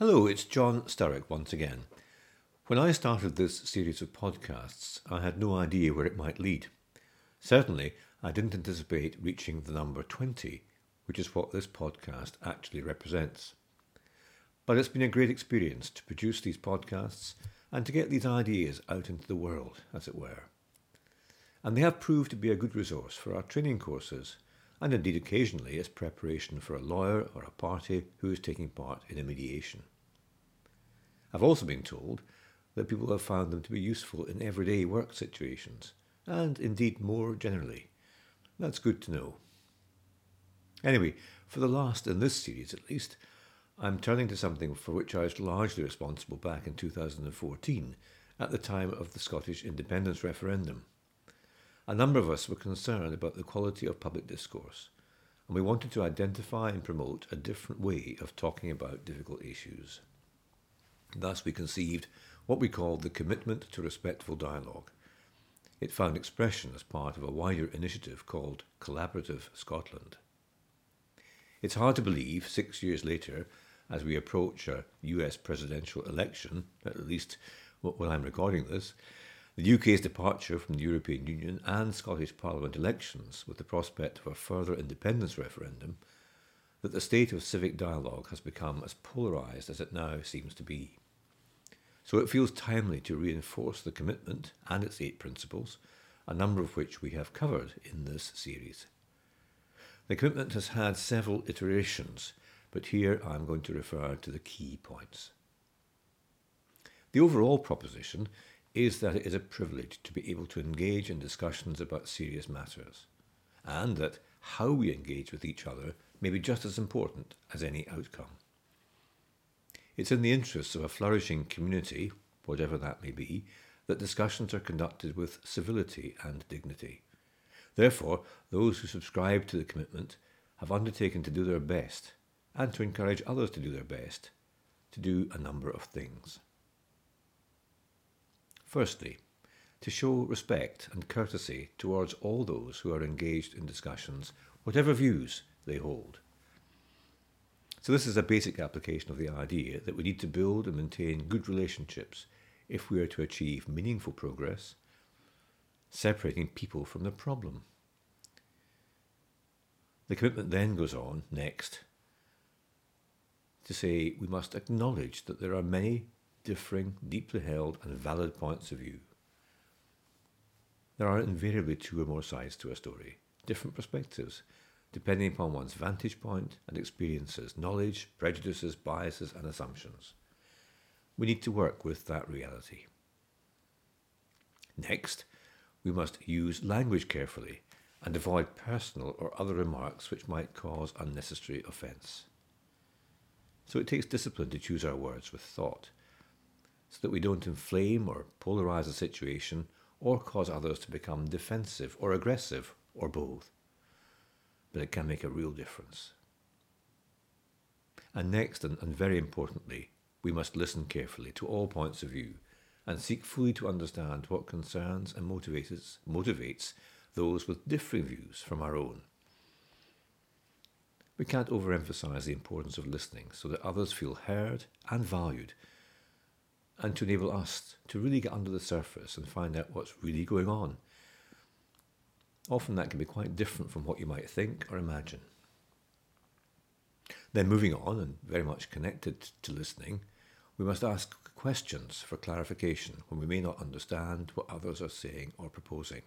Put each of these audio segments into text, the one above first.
Hello, it's John Sturrock once again. When I started this series of podcasts, I had no idea where it might lead. Certainly, I didn't anticipate reaching the number 20, which is what this podcast actually represents. But it's been a great experience to produce these podcasts and to get these ideas out into the world, as it were. And they have proved to be a good resource for our training courses and indeed occasionally as preparation for a lawyer or a party who is taking part in a mediation. I've also been told that people have found them to be useful in everyday work situations, and indeed more generally. That's good to know. Anyway, for the last in this series at least, I'm turning to something for which I was largely responsible back in 2014 at the time of the Scottish independence referendum. A number of us were concerned about the quality of public discourse, and we wanted to identify and promote a different way of talking about difficult issues. Thus, we conceived what we called the Commitment to Respectful Dialogue. It found expression as part of a wider initiative called Collaborative Scotland. It's hard to believe, six years later, as we approach a US presidential election, at least when I'm recording this, the UK's departure from the European Union and Scottish Parliament elections, with the prospect of a further independence referendum, that the state of civic dialogue has become as polarised as it now seems to be. So it feels timely to reinforce the commitment and its eight principles, a number of which we have covered in this series. The commitment has had several iterations, but here I'm going to refer to the key points. The overall proposition is that it is a privilege to be able to engage in discussions about serious matters, and that how we engage with each other may be just as important as any outcome. It's in the interests of a flourishing community, whatever that may be, that discussions are conducted with civility and dignity. Therefore, those who subscribe to the commitment have undertaken to do their best and to encourage others to do their best to do a number of things. Firstly, to show respect and courtesy towards all those who are engaged in discussions, whatever views they hold. So, this is a basic application of the idea that we need to build and maintain good relationships if we are to achieve meaningful progress, separating people from the problem. The commitment then goes on next to say we must acknowledge that there are many differing, deeply held, and valid points of view. There are invariably two or more sides to a story, different perspectives, depending upon one's vantage point and experiences, knowledge, prejudices, biases, and assumptions. We need to work with that reality. Next, we must use language carefully and avoid personal or other remarks which might cause unnecessary offence. So it takes discipline to choose our words with thought so that we don't inflame or polarize a situation or cause others to become defensive or aggressive or both. But it can make a real difference. And next, and, and very importantly, we must listen carefully to all points of view and seek fully to understand what concerns and motivates, motivates those with differing views from our own. We can't overemphasize the importance of listening so that others feel heard and valued and to enable us to really get under the surface and find out what's really going on. Often that can be quite different from what you might think or imagine. Then, moving on, and very much connected to listening, we must ask questions for clarification when we may not understand what others are saying or proposing.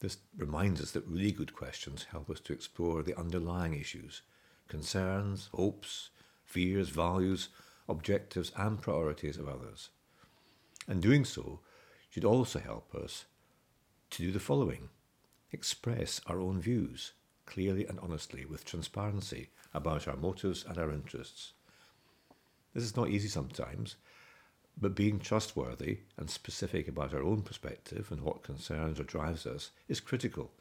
This reminds us that really good questions help us to explore the underlying issues, concerns, hopes, fears, values, objectives, and priorities of others. And doing so should also help us to do the following express our own views clearly and honestly with transparency about our motives and our interests. This is not easy sometimes, but being trustworthy and specific about our own perspective and what concerns or drives us is critical,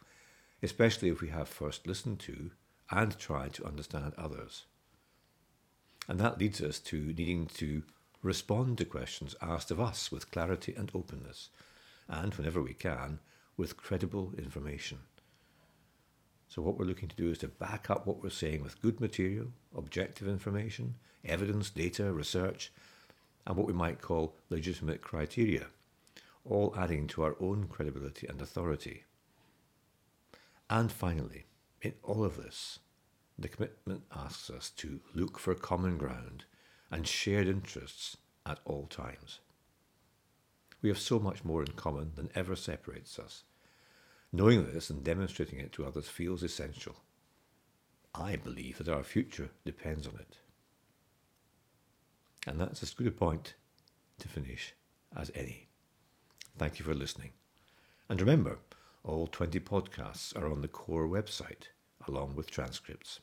especially if we have first listened to and tried to understand others. And that leads us to needing to respond to questions asked of us with clarity and openness, and whenever we can, with credible information. So, what we're looking to do is to back up what we're saying with good material, objective information, evidence, data, research, and what we might call legitimate criteria, all adding to our own credibility and authority. And finally, in all of this, the commitment asks us to look for common ground and shared interests at all times. We have so much more in common than ever separates us. Knowing this and demonstrating it to others feels essential. I believe that our future depends on it. And that's as good a point to finish as any. Thank you for listening. And remember, all 20 podcasts are on the core website, along with transcripts.